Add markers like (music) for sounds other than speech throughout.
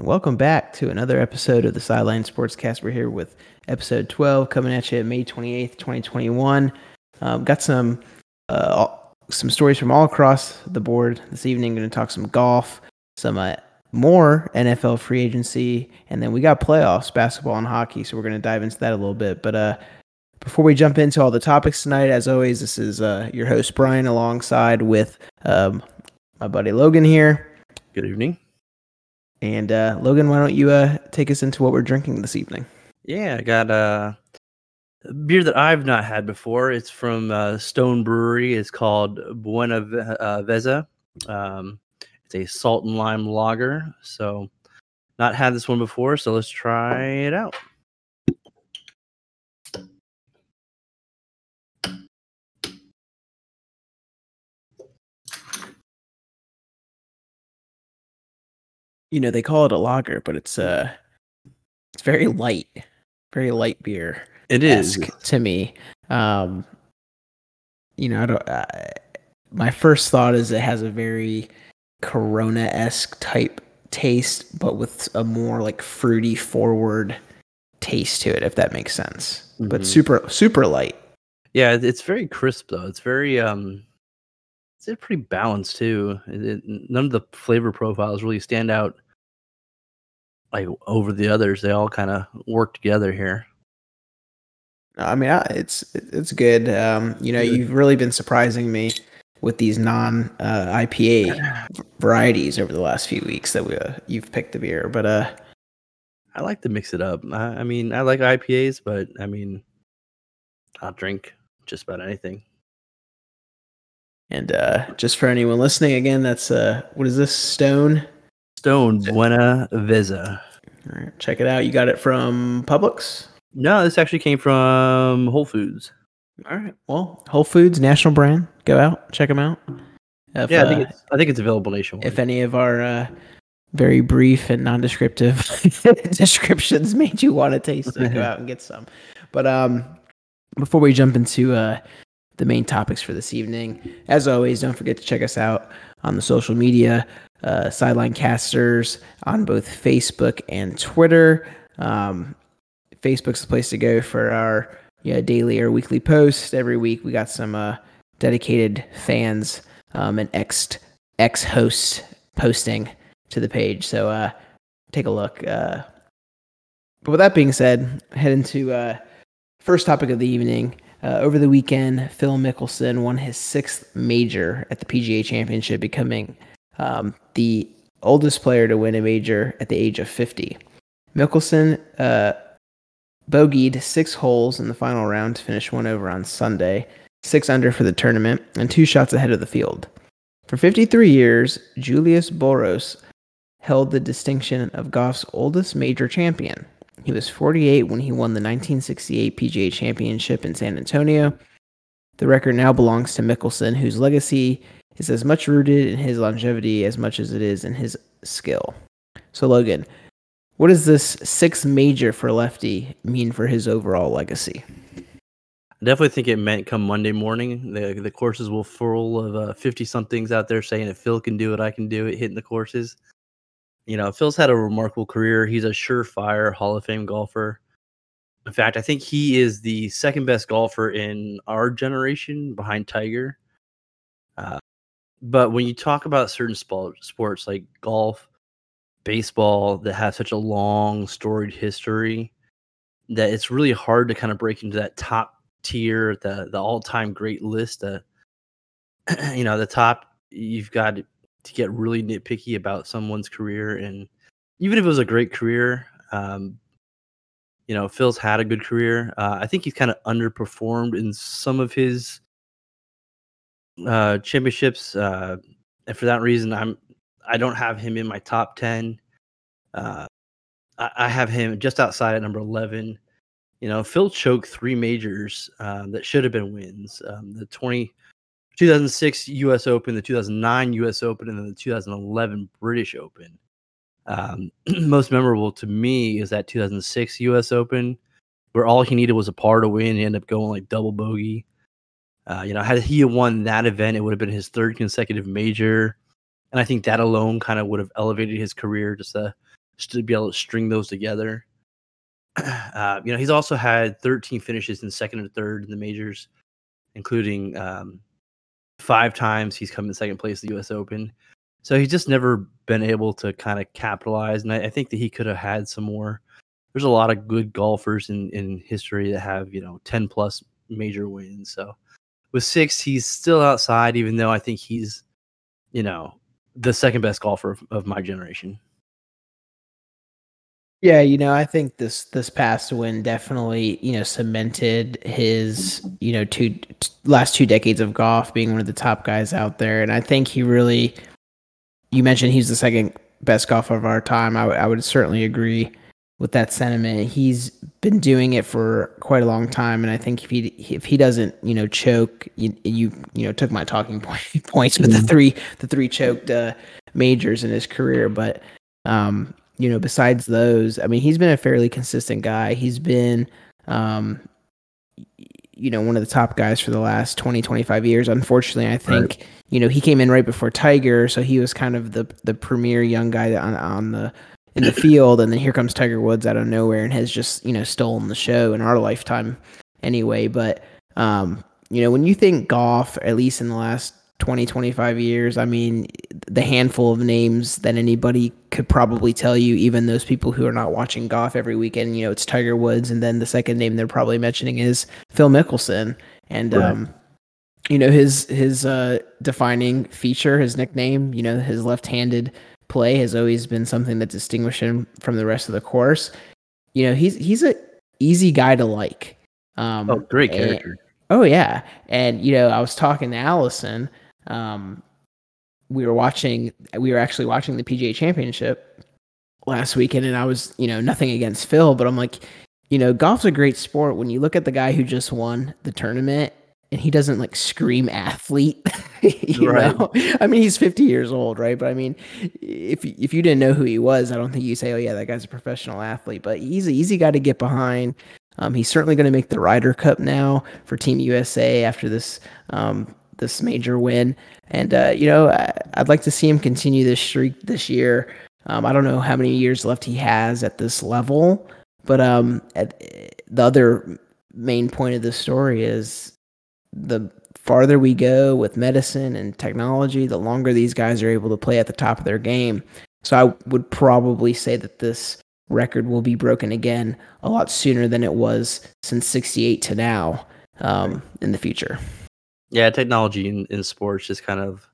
and welcome back to another episode of the Sideline Sportscast. We're here with episode 12 coming at you May 28th, 2021. Um, got some uh, some stories from all across the board this evening. Going to talk some golf, some uh, more NFL free agency, and then we got playoffs, basketball and hockey. So we're going to dive into that a little bit. But uh, before we jump into all the topics tonight, as always, this is uh, your host Brian alongside with um, my buddy Logan here. Good evening. And uh, Logan, why don't you uh, take us into what we're drinking this evening? Yeah, I got uh, a beer that I've not had before. It's from uh, Stone Brewery. It's called Buena uh, Veza. Um, it's a salt and lime lager. So, not had this one before. So let's try it out. You know they call it a lager, but it's uh it's very light, very light beer. It is to me. Um, you know, I don't. Uh, my first thought is it has a very Corona esque type taste, but with a more like fruity forward taste to it, if that makes sense. Mm-hmm. But super super light. Yeah, it's very crisp though. It's very um it's pretty balanced too. It, it, none of the flavor profiles really stand out like over the others. They all kind of work together here. I mean, it's it's good. Um, you know, you've really been surprising me with these non uh, IPA varieties over the last few weeks that we uh, you've picked the beer. But uh, I like to mix it up. I, I mean, I like IPAs, but I mean, I'll drink just about anything. And uh, just for anyone listening, again, that's uh, what is this Stone? Stone Buena Veza. All right, check it out. You got it from Publix? No, this actually came from Whole Foods. All right. Well, Whole Foods, national brand. Go out, check them out. If, yeah, I think, uh, it's, I think it's available nationwide. If any of our uh, very brief and non-descriptive (laughs) descriptions made you want to taste it, go (laughs) out and get some. But um, before we jump into uh, the main topics for this evening. As always, don't forget to check us out on the social media, uh, Sideline Casters on both Facebook and Twitter. Um, Facebook's the place to go for our yeah, daily or weekly posts. Every week we got some uh, dedicated fans um, and ex ex posting to the page. So uh, take a look. Uh, but with that being said, head into uh, first topic of the evening. Uh, over the weekend, Phil Mickelson won his sixth major at the PGA Championship, becoming um, the oldest player to win a major at the age of 50. Mickelson uh, bogeyed six holes in the final round to finish one over on Sunday, six under for the tournament, and two shots ahead of the field. For 53 years, Julius Boros held the distinction of golf's oldest major champion. He was 48 when he won the 1968 PGA Championship in San Antonio. The record now belongs to Mickelson, whose legacy is as much rooted in his longevity as much as it is in his skill. So, Logan, what does this sixth major for Lefty mean for his overall legacy? I definitely think it meant come Monday morning, the the courses will full of fifty uh, somethings out there saying if Phil can do it, I can do it, hitting the courses you know, Phil's had a remarkable career. He's a surefire Hall of Fame golfer. In fact, I think he is the second best golfer in our generation behind Tiger. Uh, but when you talk about certain sports like golf, baseball that have such a long storied history, that it's really hard to kind of break into that top tier, the the all time great list. That (clears throat) you know, the top you've got to get really nitpicky about someone's career and even if it was a great career um, you know phil's had a good career uh, i think he's kind of underperformed in some of his uh, championships uh, and for that reason i'm i don't have him in my top 10 uh, I, I, have him just outside at number 11 you know phil choked three majors um, that should have been wins. Um, the 20 2006 U.S. Open, the 2009 U.S. Open, and then the 2011 British Open. Um, (clears throat) most memorable to me is that 2006 U.S. Open, where all he needed was a par to win. He ended up going like double bogey. Uh, you know, had he won that event, it would have been his third consecutive major, and I think that alone kind of would have elevated his career just a just to be able to string those together. (clears throat) Uh, you know, he's also had 13 finishes in second and third in the majors, including um, five times he's come in second place the U.S. Open. So he's just never been able to kind of capitalize, and I, I think that he could have had some more. There's a lot of good golfers in in history that have you know 10 plus major wins. So with six, he's still outside, even though I think he's, you know, the second best golfer of, of my generation. Yeah, you know, I think this this past win definitely, you know, cemented his, you know, two t- last two decades of golf being one of the top guys out there, and I think he really. You mentioned he's the second best golfer of our time. I, w- I would certainly agree with that sentiment. He's been doing it for quite a long time, and I think if he if he doesn't, you know, choke, you you, you know, took my talking (laughs) point, points with mm-hmm. the three the three choked uh, majors in his career, but um, you know, besides those, I mean, he's been a fairly consistent guy. He's been um, you know, one of the top guys for the last 20, 25 years. Unfortunately, I think, right. you know, he came in right before Tiger, so he was kind of the the premier young guy on on the in the field, and then here comes Tiger Woods out of nowhere and has just you know stolen the show in our lifetime anyway. But um, you know when you think golf, at least in the last 20, 25 years, I mean the handful of names that anybody could probably tell you, even those people who are not watching golf every weekend, you know, it's Tiger Woods, and then the second name they're probably mentioning is Phil Mickelson, and right. um, you know his his uh, defining feature, his nickname, you know, his left-handed play has always been something that distinguished him from the rest of the course. You know, he's he's a easy guy to like. Um, oh, great character. And, oh yeah, and you know, I was talking to Allison. Um, we were watching. We were actually watching the PGA Championship last weekend, and I was, you know, nothing against Phil, but I'm like, you know, golf's a great sport. When you look at the guy who just won the tournament and he doesn't like scream athlete. (laughs) you right. know, I mean, he's 50 years old, right? But I mean, if if you didn't know who he was, I don't think you say, "Oh yeah, that guy's a professional athlete." But he's an easy guy to get behind. Um, he's certainly going to make the Ryder Cup now for Team USA after this um, this major win, and uh, you know, I, would like to see him continue this streak this year. Um, I don't know how many years left he has at this level, but um, at, the other main point of the story is the farther we go with medicine and technology, the longer these guys are able to play at the top of their game. So I would probably say that this record will be broken again a lot sooner than it was since 68 to now um, in the future. Yeah, technology in, in sports just kind of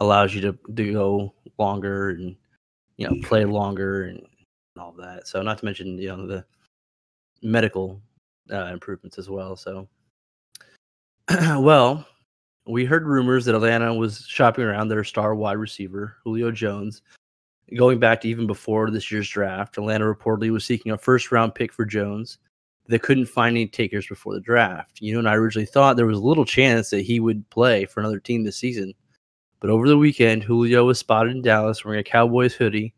allows you to, to go longer and you know play longer and all that. So not to mention you know the medical uh, improvements as well. So (clears throat) well, we heard rumors that Atlanta was shopping around their star wide receiver, Julio Jones. Going back to even before this year's draft, Atlanta reportedly was seeking a first round pick for Jones. They couldn't find any takers before the draft. You know, and I originally thought there was little chance that he would play for another team this season. But over the weekend, Julio was spotted in Dallas wearing a Cowboys hoodie,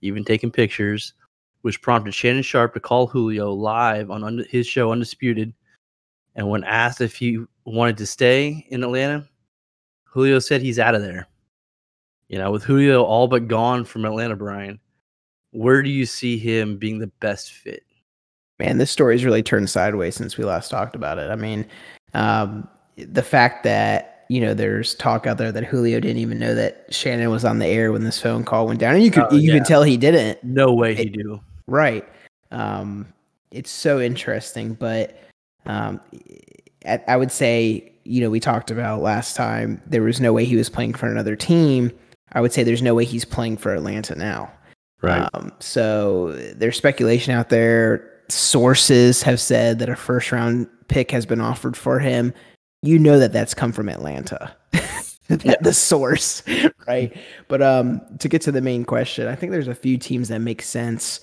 even taking pictures, which prompted Shannon Sharpe to call Julio live on his show Undisputed. And when asked if he wanted to stay in Atlanta, Julio said he's out of there. You know, with Julio all but gone from Atlanta, Brian, where do you see him being the best fit? Man, this story's really turned sideways since we last talked about it. I mean, um, the fact that you know there's talk out there that Julio didn't even know that Shannon was on the air when this phone call went down, and you could oh, you yeah. could tell he didn't. No way he do. Right. Um, it's so interesting, but um, I would say, you know, we talked about last time, there was no way he was playing for another team. I would say there's no way he's playing for Atlanta now. Right. Um, so there's speculation out there. Sources have said that a first round pick has been offered for him. You know that that's come from Atlanta. (laughs) yeah. the source, (laughs) right? But um, to get to the main question, I think there's a few teams that make sense.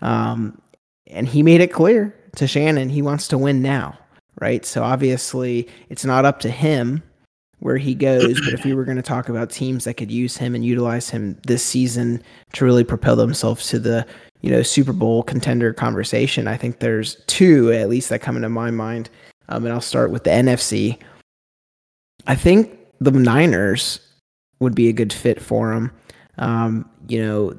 Um, and he made it clear to Shannon he wants to win now right? So obviously, it's not up to him where he goes. But if we were going to talk about teams that could use him and utilize him this season to really propel themselves to the you know Super Bowl contender conversation, I think there's two at least that come into my mind. Um, and I'll start with the NFC. I think the Niners would be a good fit for them. Um, you know,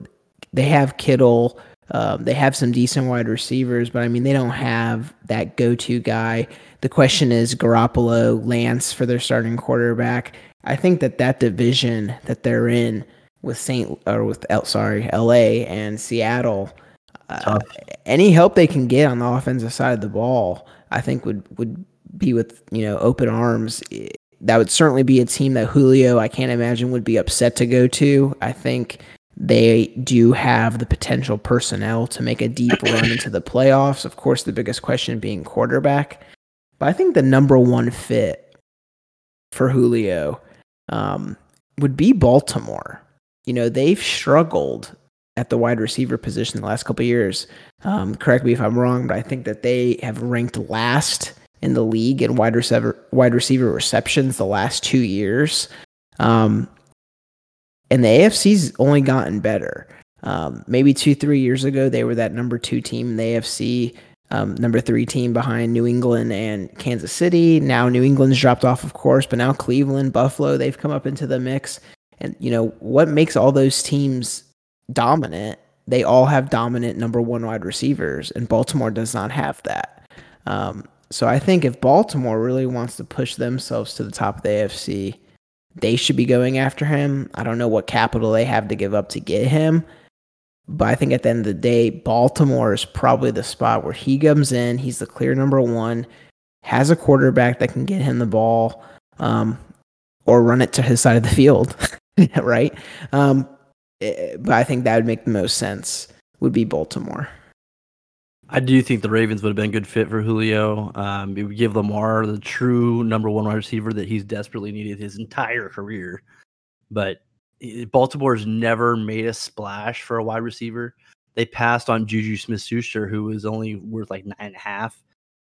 they have Kittle. Um, they have some decent wide receivers, but I mean, they don't have that go to guy. The question is Garoppolo, Lance for their starting quarterback. I think that that division that they're in with Saint or with L, sorry L.A. and Seattle, uh, any help they can get on the offensive side of the ball, I think would would be with you know open arms. That would certainly be a team that Julio I can't imagine would be upset to go to. I think they do have the potential personnel to make a deep run into the playoffs. Of course, the biggest question being quarterback. But I think the number one fit for Julio um, would be Baltimore. You know, they've struggled at the wide receiver position the last couple years. Um, correct me if I'm wrong, but I think that they have ranked last in the league in wide receiver wide receiver receptions the last two years. Um, and the AFC's only gotten better. Um, maybe two, three years ago, they were that number two team in the AFC, um, number three team behind New England and Kansas City. Now New England's dropped off, of course, but now Cleveland, Buffalo, they've come up into the mix. And you know what makes all those teams dominant? They all have dominant number one wide receivers, and Baltimore does not have that. Um, so I think if Baltimore really wants to push themselves to the top of the AFC, they should be going after him. I don't know what capital they have to give up to get him. But I think at the end of the day, Baltimore is probably the spot where he comes in. He's the clear number one, has a quarterback that can get him the ball um, or run it to his side of the field, (laughs) (laughs) right? Um, eh, but I think that would make the most sense, would be Baltimore. I do think the Ravens would have been a good fit for Julio. Um, it would give Lamar the true number one wide receiver that he's desperately needed his entire career. But Baltimore's never made a splash for a wide receiver. They passed on Juju Smith Schuster, who was only worth like nine and a half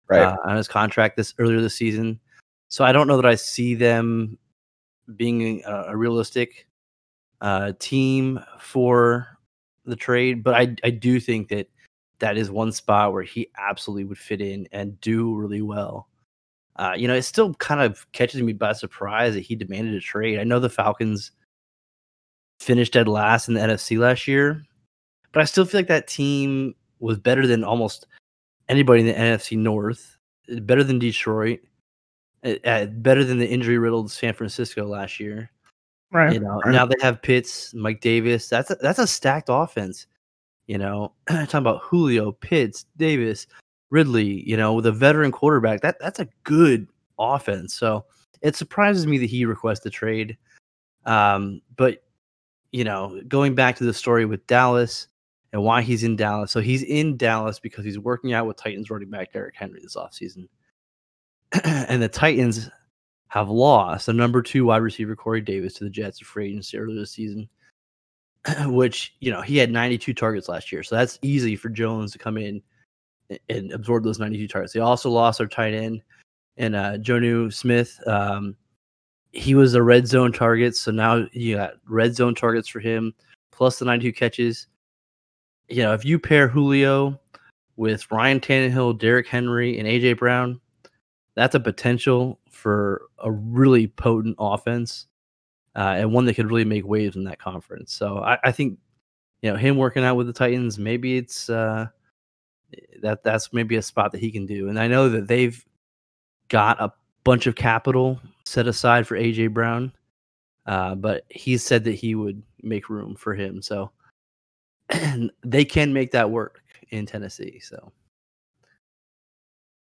right. uh, on his contract this earlier this season. So I don't know that I see them being a, a realistic uh, team for the trade, but I I do think that that is one spot where he absolutely would fit in and do really well. Uh, you know, it still kind of catches me by surprise that he demanded a trade. I know the Falcons finished dead last in the NFC last year, but I still feel like that team was better than almost anybody in the NFC North, better than Detroit, uh, better than the injury riddled San Francisco last year. Right. You know, right. now they have Pitts, Mike Davis. That's a, that's a stacked offense. You know, (clears throat) talking about Julio, Pitts, Davis, Ridley, you know, with a veteran quarterback, that that's a good offense. So it surprises me that he requests requested trade. Um, but you know, going back to the story with Dallas and why he's in Dallas. So he's in Dallas because he's working out with Titans running back Derrick Henry this offseason. (clears throat) and the Titans have lost the number two wide receiver Corey Davis to the Jets of free agency earlier this season. (clears throat) which you know he had 92 targets last year, so that's easy for Jones to come in and absorb those 92 targets. They also lost their tight end and uh, Jonnu Smith. Um, he was a red zone target, so now you got red zone targets for him plus the 92 catches. You know, if you pair Julio with Ryan Tannehill, Derrick Henry, and AJ Brown, that's a potential for a really potent offense uh, and one that could really make waves in that conference. So I, I, think you know him working out with the Titans, maybe it's uh, that that's maybe a spot that he can do. And I know that they've got a bunch of capital set aside for AJ Brown, uh, but he said that he would make room for him. So (clears throat) they can make that work in Tennessee. So.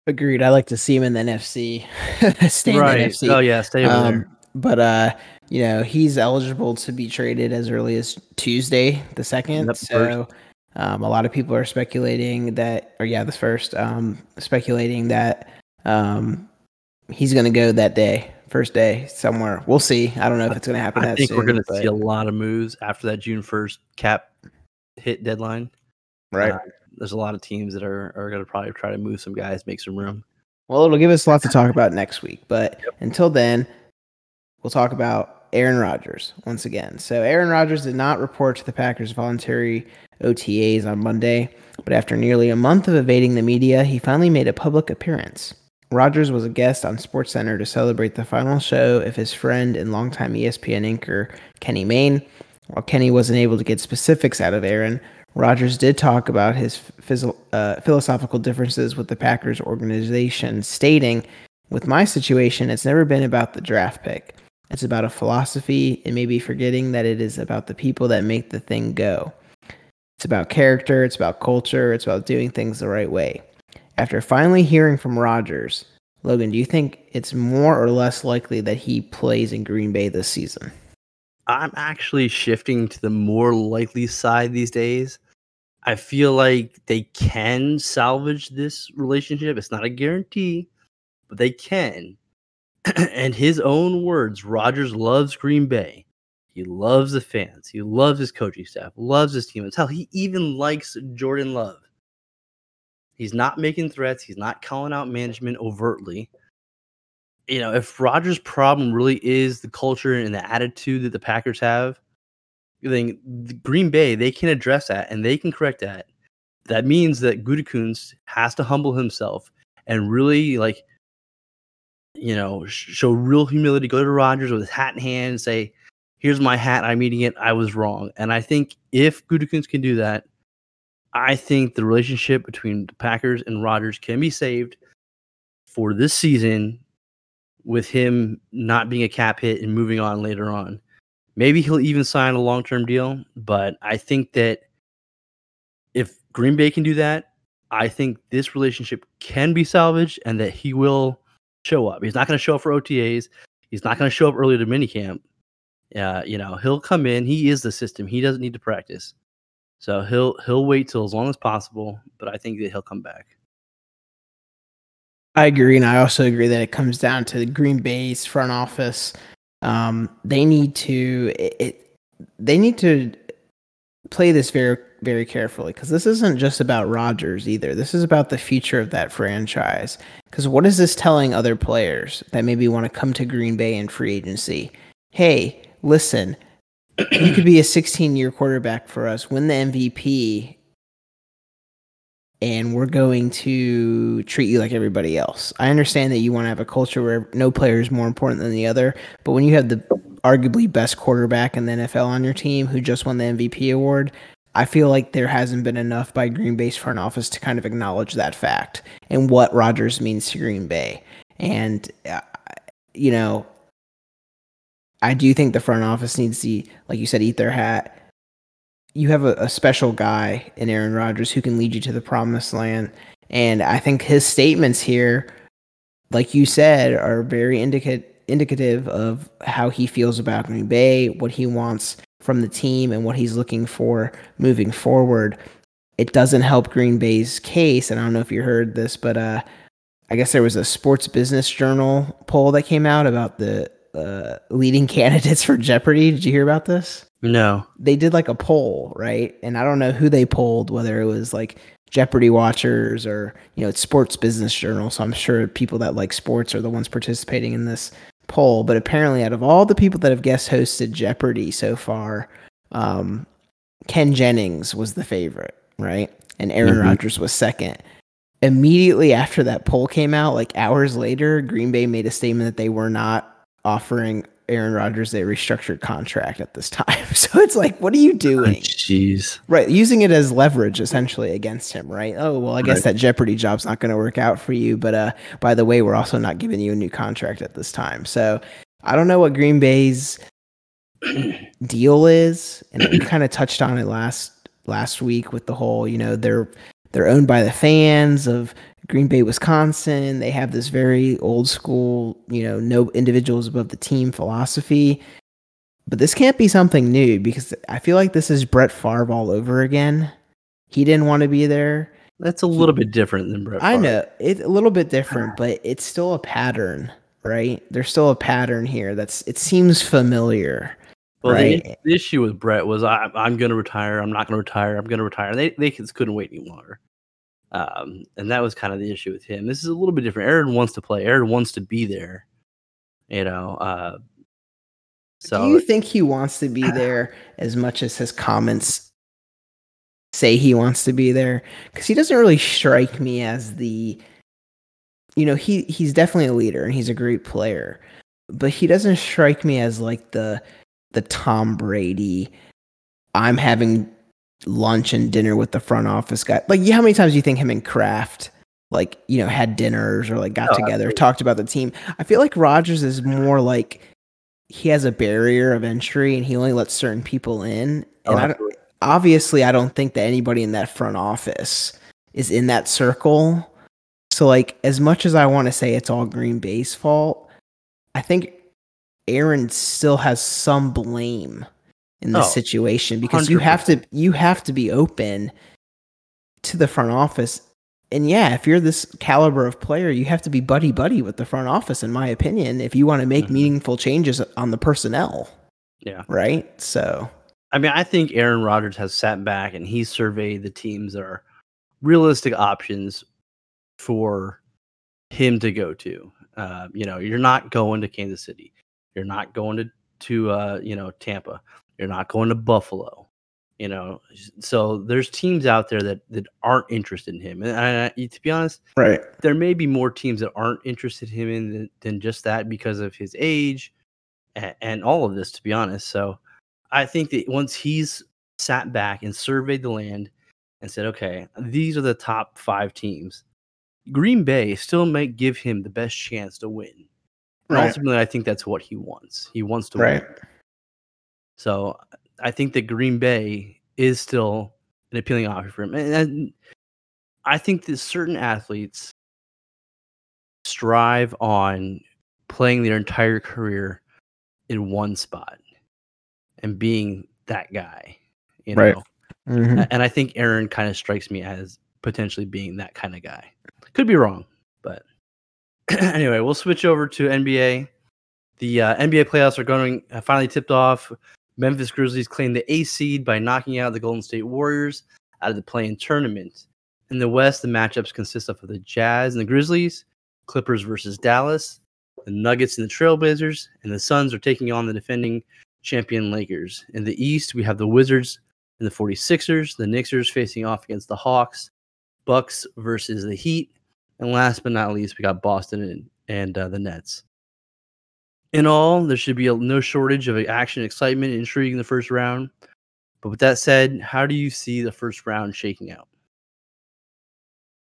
Agreed. I like to see him in the NFC. (laughs) stay right. in the NFC. Oh yeah, stay over um, there. But uh, you know, he's eligible to be traded as early as Tuesday, the second. Yep, so um, a lot of people are speculating that, or yeah, the first, um, speculating that um, he's going to go that day, first day somewhere. We'll see. I don't know if it's going to happen. I think soon, we're going to see a lot of moves after that June first cap hit deadline. Right. Uh, there's a lot of teams that are are going to probably try to move some guys, make some room. Well, it'll give us a lot to talk about next week, but yep. until then, we'll talk about Aaron Rodgers once again. So Aaron Rodgers did not report to the Packers' voluntary OTAs on Monday, but after nearly a month of evading the media, he finally made a public appearance. Rodgers was a guest on SportsCenter to celebrate the final show of his friend and longtime ESPN anchor Kenny Mayne. While Kenny wasn't able to get specifics out of Aaron, Rodgers did talk about his uh, philosophical differences with the Packers organization, stating, With my situation, it's never been about the draft pick. It's about a philosophy and maybe forgetting that it is about the people that make the thing go. It's about character, it's about culture, it's about doing things the right way. After finally hearing from Rodgers, Logan, do you think it's more or less likely that he plays in Green Bay this season? I'm actually shifting to the more likely side these days. I feel like they can salvage this relationship. It's not a guarantee, but they can. (clears throat) and his own words, Rodgers loves Green Bay. He loves the fans. He loves his coaching staff, loves his team. It's hell, he even likes Jordan Love. He's not making threats. He's not calling out management overtly. You know, if Rodgers' problem really is the culture and the attitude that the Packers have, then Green Bay, they can address that and they can correct that. That means that Gutekunst has to humble himself and really like, you know, show real humility. Go to Rodgers with his hat in hand and say, "Here's my hat. I'm eating it. I was wrong." And I think if Gutekunst can do that, I think the relationship between the Packers and Rodgers can be saved for this season with him not being a cap hit and moving on later on. Maybe he'll even sign a long term deal, but I think that if Green Bay can do that, I think this relationship can be salvaged and that he will show up. He's not going to show up for OTAs. He's not going to show up early to minicamp. Uh, you know, he'll come in. He is the system. He doesn't need to practice. So he'll he'll wait till as long as possible, but I think that he'll come back. I agree, and I also agree that it comes down to the Green Bay's front office. Um, they need to it, it, they need to play this very very carefully because this isn't just about Rodgers either. This is about the future of that franchise. Because what is this telling other players that maybe want to come to Green Bay in free agency? Hey, listen, (clears throat) you could be a 16 year quarterback for us, win the MVP, and we're going to treat you like everybody else. I understand that you want to have a culture where no player is more important than the other, but when you have the arguably best quarterback in the NFL on your team who just won the MVP award, I feel like there hasn't been enough by Green Bay's front office to kind of acknowledge that fact and what Rodgers means to Green Bay. And, uh, you know, I do think the front office needs to, like you said, eat their hat you have a, a special guy in Aaron Rodgers who can lead you to the promised land. And I think his statements here, like you said, are very indica- indicative of how he feels about Green Bay, what he wants from the team, and what he's looking for moving forward. It doesn't help Green Bay's case. And I don't know if you heard this, but uh, I guess there was a Sports Business Journal poll that came out about the uh, leading (laughs) candidates for Jeopardy. Did you hear about this? No. They did like a poll, right? And I don't know who they polled, whether it was like Jeopardy watchers or, you know, it's Sports Business Journal. So I'm sure people that like sports are the ones participating in this poll. But apparently, out of all the people that have guest hosted Jeopardy so far, um, Ken Jennings was the favorite, right? And Aaron mm-hmm. Rodgers was second. Immediately after that poll came out, like hours later, Green Bay made a statement that they were not offering Aaron Rodgers a restructured contract at this time. (laughs) So it's like, what are you doing? Jeez. Right. Using it as leverage essentially against him, right? Oh, well, I guess right. that Jeopardy job's not going to work out for you. But uh, by the way, we're also not giving you a new contract at this time. So I don't know what Green Bay's (clears throat) deal is. And we (clears throat) kind of touched on it last last week with the whole, you know, they're they're owned by the fans of Green Bay, Wisconsin. They have this very old school, you know, no individuals above the team philosophy. But this can't be something new because I feel like this is Brett Favre all over again. He didn't want to be there. That's a little bit different than Brett. Favre. I know it's a little bit different, ah. but it's still a pattern, right? There's still a pattern here. That's it seems familiar. Well, right? the, the, issue with Brett was I, am going to retire. I'm not going to retire. I'm going to retire. They they just couldn't wait any longer. Um, and that was kind of the issue with him. This is a little bit different. Aaron wants to play. Aaron wants to be there. You know. Uh, so do you think he wants to be (laughs) there as much as his comments say he wants to be there? Because he doesn't really strike me as the. You know, he he's definitely a leader and he's a great player, but he doesn't strike me as like the the Tom Brady I'm having lunch and dinner with the front office guy. Like, how many times do you think him and Kraft like you know had dinners or like got oh, together, absolutely. talked about the team? I feel like Rodgers is more like he has a barrier of entry and he only lets certain people in. Oh, and oh, I obviously, I don't think that anybody in that front office is in that circle. So, like, as much as I want to say it's all Green Bay's fault, I think Aaron still has some blame in this oh, situation because 100%. you have to you have to be open to the front office. And yeah, if you're this caliber of player, you have to be buddy buddy with the front office, in my opinion, if you want to make mm-hmm. meaningful changes on the personnel. Yeah. Right. So I mean, I think Aaron Rodgers has sat back and he surveyed the teams that are realistic options for him to go to. Uh, you know, you're not going to Kansas City. You're not going to to uh, you know Tampa. You're not going to Buffalo. You know, so there's teams out there that that aren't interested in him. And I, to be honest, right, there may be more teams that aren't interested in him in than, than just that because of his age and, and all of this. To be honest, so I think that once he's sat back and surveyed the land and said, okay, these are the top five teams, Green Bay still might give him the best chance to win. Right. ultimately, I think that's what he wants. He wants to right. win. So I think that Green Bay is still an appealing offer for him. And I think that certain athletes strive on playing their entire career in one spot and being that guy, you know. Right. Mm-hmm. And I think Aaron kind of strikes me as potentially being that kind of guy. Could be wrong, but (clears throat) anyway, we'll switch over to NBA. The uh, NBA playoffs are going uh, finally tipped off. Memphis Grizzlies claim the A seed by knocking out the Golden State Warriors out of the play-in tournament. In the West, the matchups consist of the Jazz and the Grizzlies, Clippers versus Dallas, the Nuggets and the Trailblazers, and the Suns are taking on the defending champion Lakers. In the East, we have the Wizards and the 46ers, the Knicks facing off against the Hawks, Bucks versus the Heat, and last but not least, we got Boston and, and uh, the Nets. In all, there should be a, no shortage of action, excitement, intrigue in the first round. But with that said, how do you see the first round shaking out?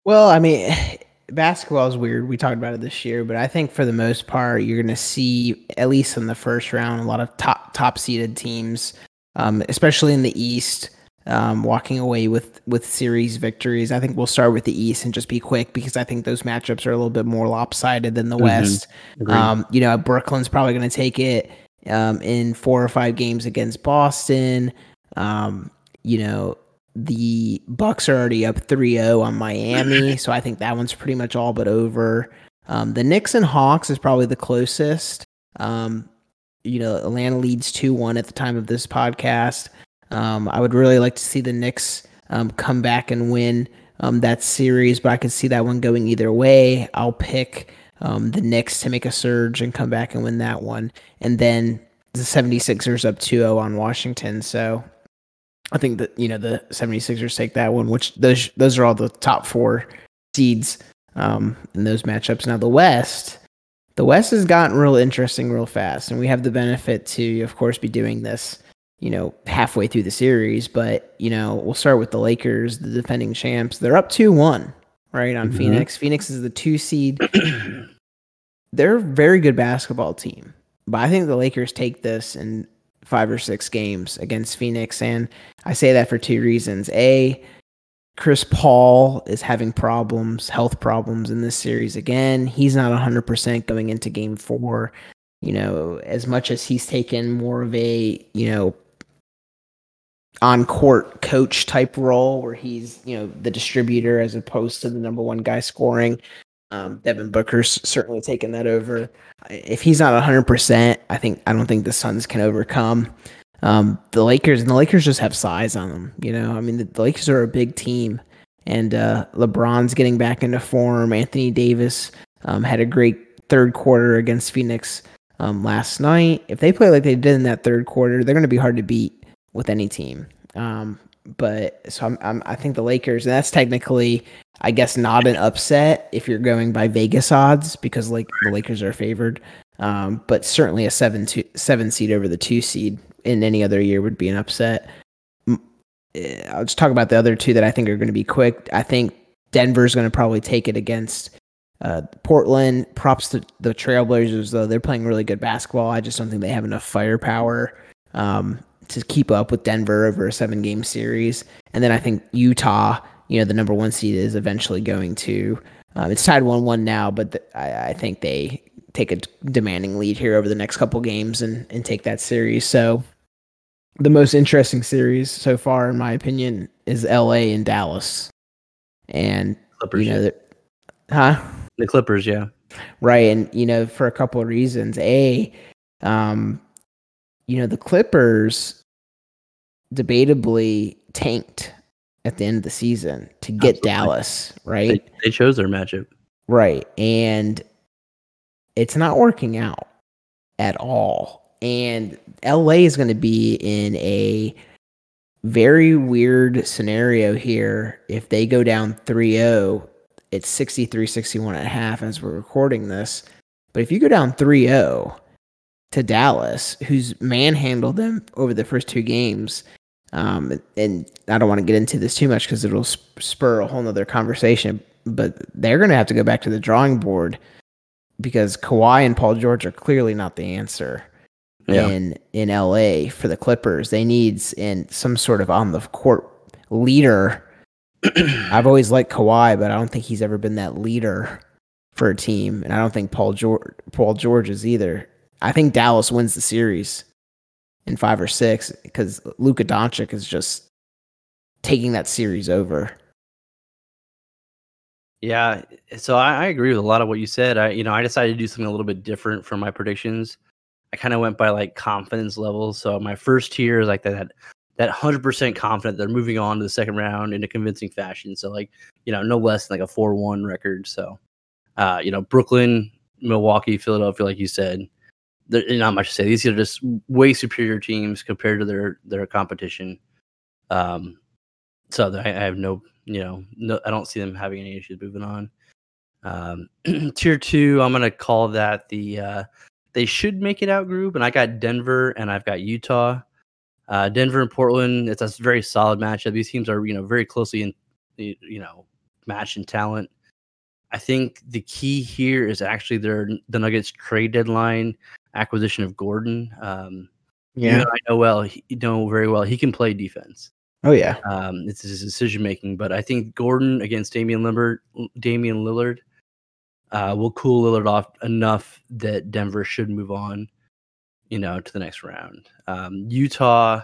Well, I mean, (sighs) basketball is weird. We talked about it this year, but I think for the most part, you're going to see at least in the first round a lot of top top seeded teams, um, especially in the East, um, walking away with with series victories. I think we'll start with the East and just be quick because I think those matchups are a little bit more lopsided than the mm-hmm. West. Um, you know, Brooklyn's probably going to take it um, in four or five games against Boston. Um, you know, the Bucks are already up 3-0 on Miami, (clears throat) so I think that one's pretty much all but over. Um, the Knicks and Hawks is probably the closest. Um, you know, Atlanta leads 2-1 at the time of this podcast. Um, I would really like to see the Knicks um, come back and win um, that series, but I could see that one going either way. I'll pick um, the Knicks to make a surge and come back and win that one. And then the 76ers up 2-0 on Washington. So I think that you know the 76ers take that one, which those those are all the top four seeds um, in those matchups. Now the West, the West has gotten real interesting real fast, and we have the benefit to, of course, be doing this, you know, halfway through the series. But you know, we'll start with the Lakers, the defending champs. They're up two one, right on mm-hmm. Phoenix. Phoenix is the two seed. (clears throat) They're a very good basketball team, but I think the Lakers take this in five or six games against Phoenix. And I say that for two reasons. A, Chris Paul is having problems, health problems in this series again. He's not 100% going into game four. You know, as much as he's taken more of a, you know, on court coach type role where he's, you know, the distributor as opposed to the number one guy scoring. Um, Devin Booker's certainly taken that over. If he's not 100%, I think I don't think the Suns can overcome um, the Lakers. And the Lakers just have size on them. You know, I mean, the, the Lakers are a big team, and uh, LeBron's getting back into form. Anthony Davis um, had a great third quarter against Phoenix um, last night. If they play like they did in that third quarter, they're going to be hard to beat with any team. Um, but so I'm, I'm, i think the Lakers, and that's technically I guess not an upset if you're going by Vegas odds because like the Lakers are favored. Um, but certainly a seven two, seven seed over the two seed in any other year would be an upset. uh, I'll just talk about the other two that I think are going to be quick. I think Denver's going to probably take it against uh, Portland. Props to the Trailblazers though; they're playing really good basketball. I just don't think they have enough firepower um, to keep up with Denver over a seven-game series. And then I think Utah, you know, the number one seed is eventually going to. Um, it's tied one-one now, but the, I, I think they take a demanding lead here over the next couple games and and take that series. So the most interesting series so far, in my opinion, is L.A. and Dallas, and Clippers, you know huh? the Clippers, yeah. Right, and you know for a couple of reasons. A, um, you know the Clippers debatably tanked at the end of the season to get Absolutely. Dallas, They, right? they chose their matchup. Right. And it's not working out at all. And LA is going to be in a very weird scenario here. If they go down 3 0, it's 63 61 and a half as we're recording this. But if you go down 3 0 to Dallas, who's manhandled them over the first two games, um, and I don't want to get into this too much because it'll sp- spur a whole nother conversation. But they're going to have to go back to the drawing board because Kawhi and Paul George are clearly not the answer Yeah. in in LA for the Clippers. They need in some sort of on the court leader. (clears throat) I've always liked Kawhi, but I don't think he's ever been that leader for a team, and I don't think Paul George Paul George is either. I think Dallas wins the series in five or six because Luka Doncic is just taking that series over. Yeah, so I, I agree with a lot of what you said. I, you know, I decided to do something a little bit different for my predictions. I kind of went by like confidence levels. So my first tier is like that, that hundred percent confident they're moving on to the second round in a convincing fashion. So like, you know, no less than like a four-one record. So, uh, you know, Brooklyn, Milwaukee, Philadelphia, like you said, there's not much to say. These are just way superior teams compared to their their competition. Um, so I, I have no, you know, no, I don't see them having any issues moving on. Um, (clears throat) tier two, I'm gonna call that the uh, they should make it out group, and I got Denver and I've got Utah. Uh, Denver and Portland, it's a very solid matchup. These teams are you know very closely in, you know matched in talent. I think the key here is actually their the Nuggets trade deadline acquisition of Gordon. Um, you know, I know well, he, you know very well he can play defense. Oh yeah. Um, it's his decision making, but I think Gordon against Damian Lillard, Damian Lillard, uh, will cool Lillard off enough that Denver should move on, you know, to the next round. Um, Utah,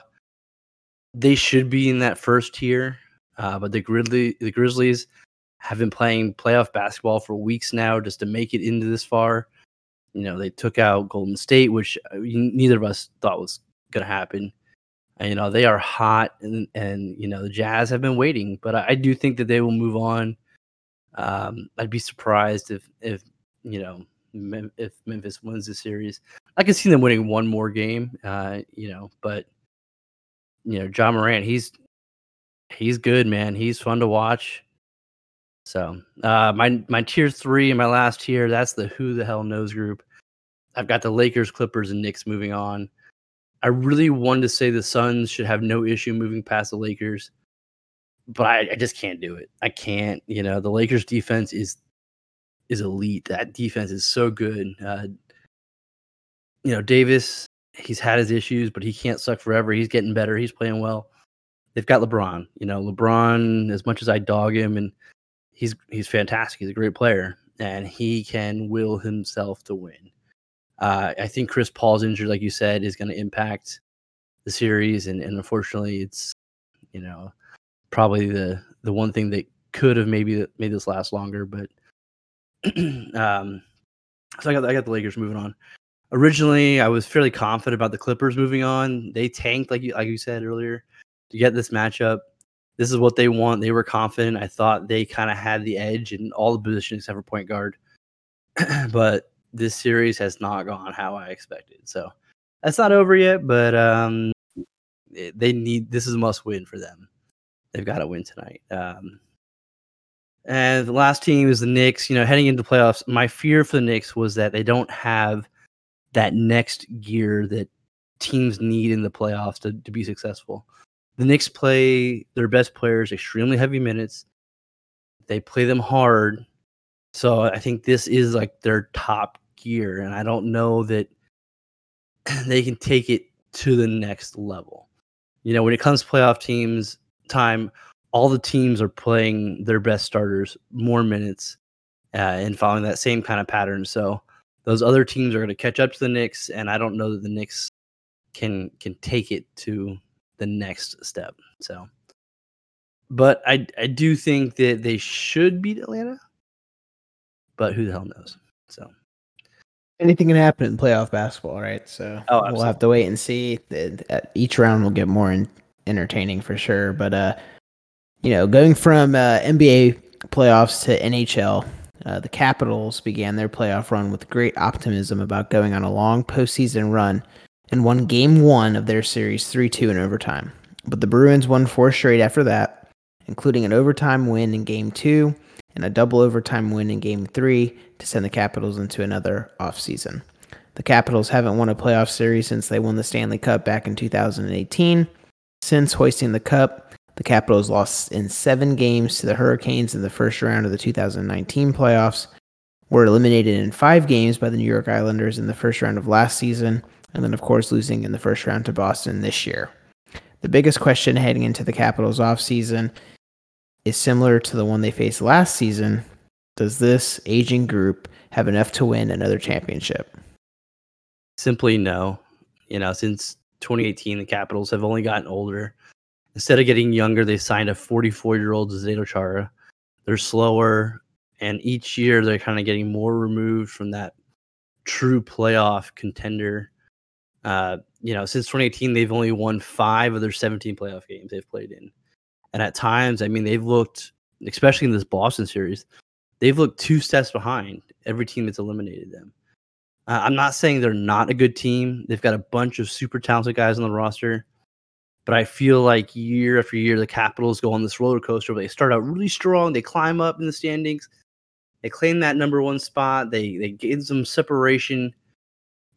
they should be in that first tier, uh, but the Grizzly, the Grizzlies have been playing playoff basketball for weeks now just to make it into this far. You know, they took out Golden State, which uh, neither of us thought was going to happen. And, you know, they are hot, and, and you know the Jazz have been waiting, but I, I do think that they will move on. Um, I'd be surprised if if you know if Memphis wins the series. I can see them winning one more game, uh, you know, but you know, Ja Morant, he's he's good, man. He's fun to watch. So uh, my my tier three and my last tier, that's the who the hell knows group. I've got the Lakers, Clippers, and Knicks moving on. I really wanted to say the Suns should have no issue moving past the Lakers, but I, I just can't do it. I can't. You know, the Lakers defense is is elite. That defense is so good. Uh, you know, Davis, he's had his issues, but he can't suck forever. He's getting better. He's playing well. They've got LeBron. You know, LeBron, as much as I dog him, and he's he's fantastic. He's a great player, and he can will himself to win. Uh, I think Chris Paul's injury, like you said, is going to impact the series, and, and unfortunately, it's you know probably the the one thing that could have maybe made this last longer. But (clears throat) um, so I got I got the Lakers moving on. Originally, I was fairly confident about the Clippers moving on. They tanked, like you like you said earlier, to get this matchup. This is what they want. They were confident. I thought they kind of had the edge in all the positions except for point guard. (clears throat) but this series has not gone how I expected. So that's not over yet, but um, they need this is a must win for them. They've got to win tonight. Um, and the last team is the Knicks. You know, heading into playoffs, my fear for the Knicks was that they don't have that next gear that teams need in the playoffs to, to be successful. The Knicks play their best players extremely heavy minutes. They play them hard. So I think this is like their top gear. And I don't know that (clears throat) they can take it to the next level. You know, when it comes to playoff teams time, all the teams are playing their best starters more minutes uh, and following that same kind of pattern. So those other teams are going to catch up to the Knicks, and I don't know that the Knicks can can take it to the next step. So, but I I do think that they should beat Atlanta, but who the hell knows? So anything can happen in playoff basketball, right? So oh, we'll have to wait and see. Each round will get more in, entertaining for sure. But uh, you know, going from uh, NBA playoffs to NHL, uh, the Capitals began their playoff run with great optimism about going on a long postseason run and won Game One of their series three two in overtime. But the Bruins won four straight after that, including an overtime win in Game Two and a double overtime win in Game 3 to send the Capitals into another offseason. The Capitals haven't won a playoff series since they won the Stanley Cup back in 2018. Since hoisting the cup, the Capitals lost in seven games to the Hurricanes in the first round of the 2019 playoffs, were eliminated in five games by the New York Islanders in the first round of last season, and then, of course, losing in the first round to Boston this year. The biggest question heading into the Capitals offseason is similar to the one they faced last season, does this aging group have enough to win another championship? Simply no. You know, since 2018, the Capitals have only gotten older. Instead of getting younger, they signed a 44 year old Zdeno Chara. They're slower, and each year they're kind of getting more removed from that true playoff contender. Uh, you know, since 2018, they've only won five of their 17 playoff games they've played in. And at times, I mean, they've looked, especially in this Boston series, they've looked two steps behind every team that's eliminated them. Uh, I'm not saying they're not a good team. They've got a bunch of super talented guys on the roster. But I feel like year after year, the Capitals go on this roller coaster where they start out really strong. They climb up in the standings. They claim that number one spot. They they gain some separation,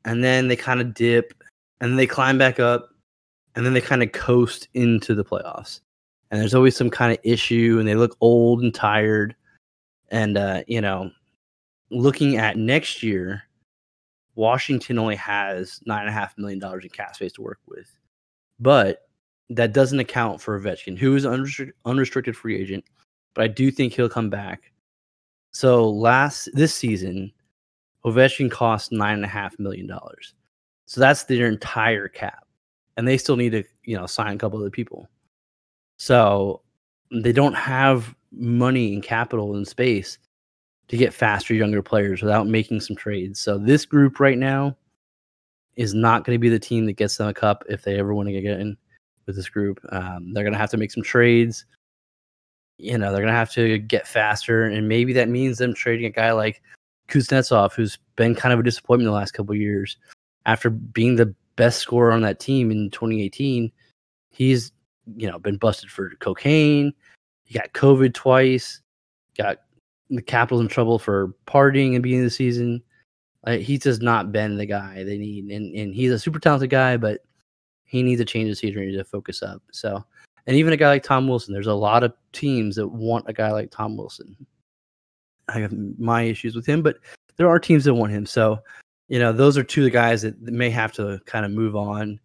and then they kind of dip, and they climb back up, and then they kind of coast into the playoffs. And there's always some kind of issue and they look old and tired. And uh, you know looking at next year washington only has nine and a half million dollars in cap space to work with. But that doesn't account for Ovechkin, who is unrestricted, unrestricted free agent but i do think he'll come back. So last this season Ovechkin cost nine and a half million dollars so that's their entire cap and they still need to you know sign a couple of other people so they don't have money and capital and space to get faster, younger players without making some trades. So this group right now is not going to be the team that gets them a cup if they ever want to get in with this group. Um, they're going to have to make some trades. You know, they're going to have to get faster, and maybe that means them trading a guy like Kuznetsov, who's been kind of a disappointment the last couple years. After being the best scorer on that team in 2018, he's you know, been busted for cocaine. He got COVID twice. Got the Capitals in trouble for partying and beginning of the season. Uh, he's just not been the guy they need, and and he's a super talented guy, but he needs a change of scenery to focus up. So, and even a guy like Tom Wilson, there's a lot of teams that want a guy like Tom Wilson. I have my issues with him, but there are teams that want him. So, you know, those are two of the guys that may have to kind of move on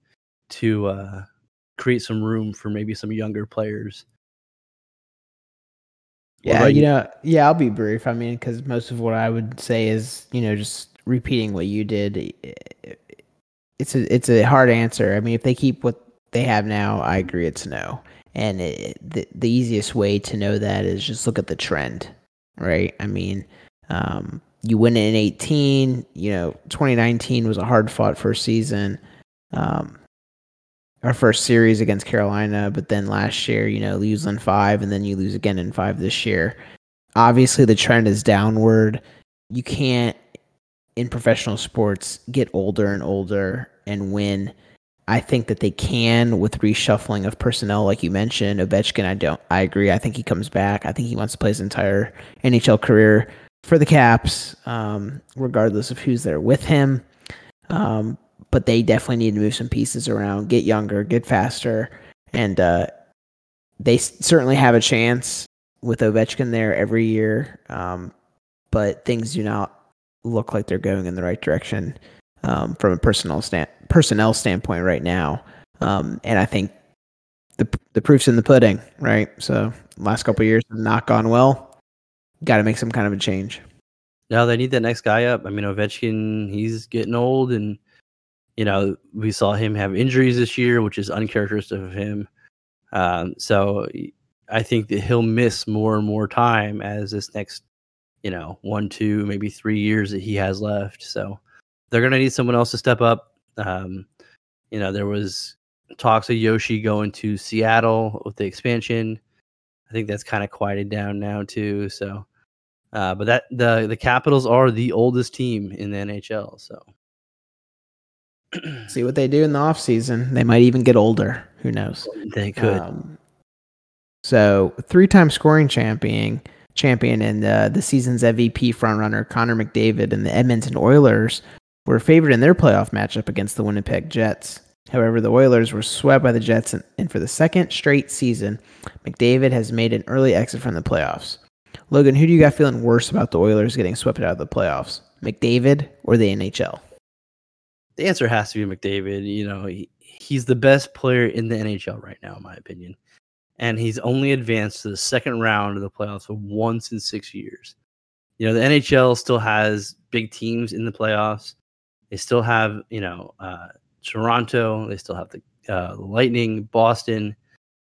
to uh, create some room for maybe some younger players. Yeah, you know, yeah, I'll be brief. I mean, because most of what I would say is, you know, just repeating what you did. It's a it's a hard answer. I mean, if they keep what they have now, I agree it's no. And it, the the easiest way to know that is just look at the trend, right? I mean, um, you win in 18. You know, 2019 was a hard fought first season. Um, our first series against Carolina, but then last year, you know, lose in five and then you lose again in five this year. Obviously, the trend is downward. You can't, in professional sports, get older and older and win. I think that they can with reshuffling of personnel, like you mentioned. Ovechkin, I don't. I agree. I think he comes back. I think he wants to play his entire NHL career for the Caps, um, regardless of who's there with him. Um, but they definitely need to move some pieces around, get younger, get faster. and uh, they certainly have a chance with Ovechkin there every year. Um, but things do not look like they're going in the right direction um, from a personal stand personnel standpoint right now. Um, and I think the the proof's in the pudding, right? So last couple years have not gone well. Got to make some kind of a change. No, they need that next guy up. I mean, Ovechkin, he's getting old, and you know we saw him have injuries this year, which is uncharacteristic of him. Um, so I think that he'll miss more and more time as this next, you know, one, two, maybe three years that he has left. So they're gonna need someone else to step up. Um, you know, there was talks of Oshie going to Seattle with the expansion. I think that's kind of quieted down now too. So, uh, but that the the Capitals are the oldest team in the NHL. So, (clears throat) see what they do in the off season. They might even get older. Who knows? They could. Um, so, three-time scoring champion, champion, and uh, the season's MVP frontrunner Connor McDavid and the Edmonton Oilers were favored in their playoff matchup against the Winnipeg Jets. However, the Oilers were swept by the Jets, and for the second straight season, McDavid has made an early exit from the playoffs. Logan, who do you got feeling worse about the Oilers getting swept out of the playoffs? McDavid or the NHL? The answer has to be McDavid. You know, he, he's the best player in the NHL right now, in my opinion. And he's only advanced to the second round of the playoffs once in six years. You know, the NHL still has big teams in the playoffs. They still have, you know, uh, Toronto. They still have the uh, Lightning, Boston.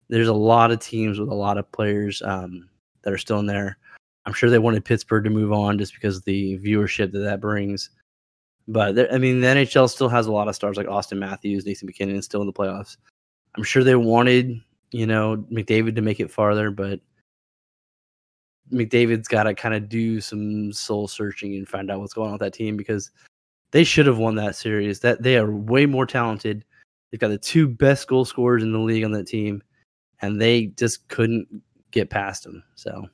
There's a lot of teams with a lot of players um, that are still in there. I'm sure they wanted Pittsburgh to move on just because the viewership that that brings. But I mean, the NHL still has a lot of stars like Auston Matthews, Nathan MacKinnon, still in the playoffs. I'm sure they wanted, you know, McDavid to make it farther, but McDavid's got to kind of do some soul searching and find out what's going on with that team because they should have won that series. That they are way more talented. They've got the two best goal scorers in the league on that team, and they just couldn't get past them. So,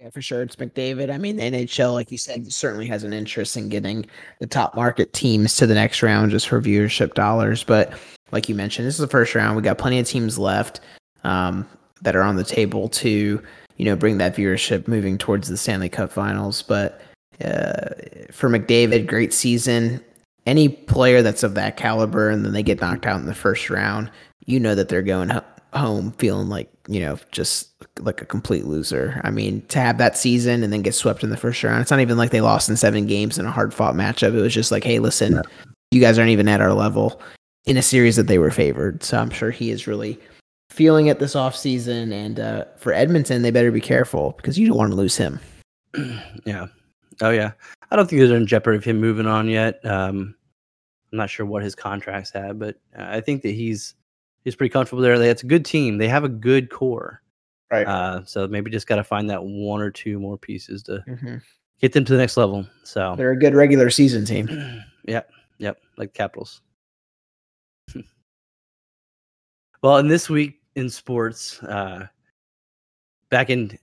yeah, for sure, it's McDavid. I mean, the NHL, like you said, certainly has an interest in getting the top market teams to the next round just for viewership dollars. But like you mentioned, this is the first round. We got plenty of teams left um, that are on the table to you know bring that viewership moving towards the Stanley Cup Finals, but uh, for McDavid, great season. Any player that's of that caliber and then they get knocked out in the first round, you know that they're going ho- home feeling like, you know, just like a complete loser. I mean, to have that season and then get swept in the first round, it's not even like they lost in seven games in a hard fought matchup. It was just like, hey, listen, you guys aren't even at our level in a series that they were favored. So I'm sure he is really feeling it this offseason. And uh, for Edmonton, they better be careful because you don't want to lose him. (clears throat) yeah. Oh yeah, I don't think they're in jeopardy of him moving on yet. Um, I'm not sure what his contracts have, but I think that he's he's pretty comfortable there. That's a good team. They have a good core. Right. Uh, so maybe just got to find that one or two more pieces to mm-hmm. get them to the next level. So they're a good regular season team. (clears throat) yep. Yep. Like Capitals. (laughs) well, in this week in sports, uh, back in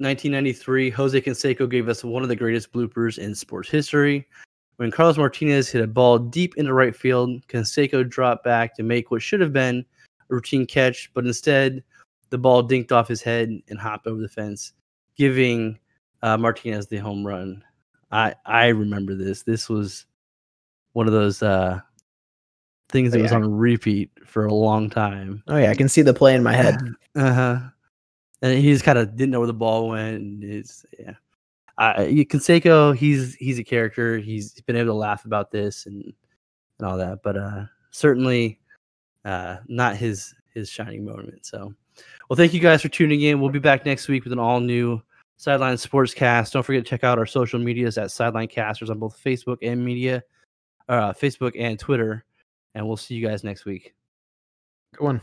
1993, Jose Canseco gave us one of the greatest bloopers in sports history. When Carlos Martinez hit a ball deep into right field, Canseco dropped back to make what should have been a routine catch, but instead, the ball dinked off his head and hopped over the fence, giving uh, Martinez the home run. I I remember this. This was one of those uh, things that oh, yeah. was on repeat for a long time. Oh yeah, I can see the play in my head. (laughs) uh huh and he just kind of didn't know where the ball went. And it's yeah, uh, Canseco, he's he's a character. He's been able to laugh about this and and all that, but uh, certainly uh, not his his shining moment. So, well, thank you guys for tuning in. We'll be back next week with an all new Sideline Sportscast. Don't forget to check out our social medias at Sideline Casters on both Facebook and media, uh, Facebook and Twitter. And we'll see you guys next week. Good one.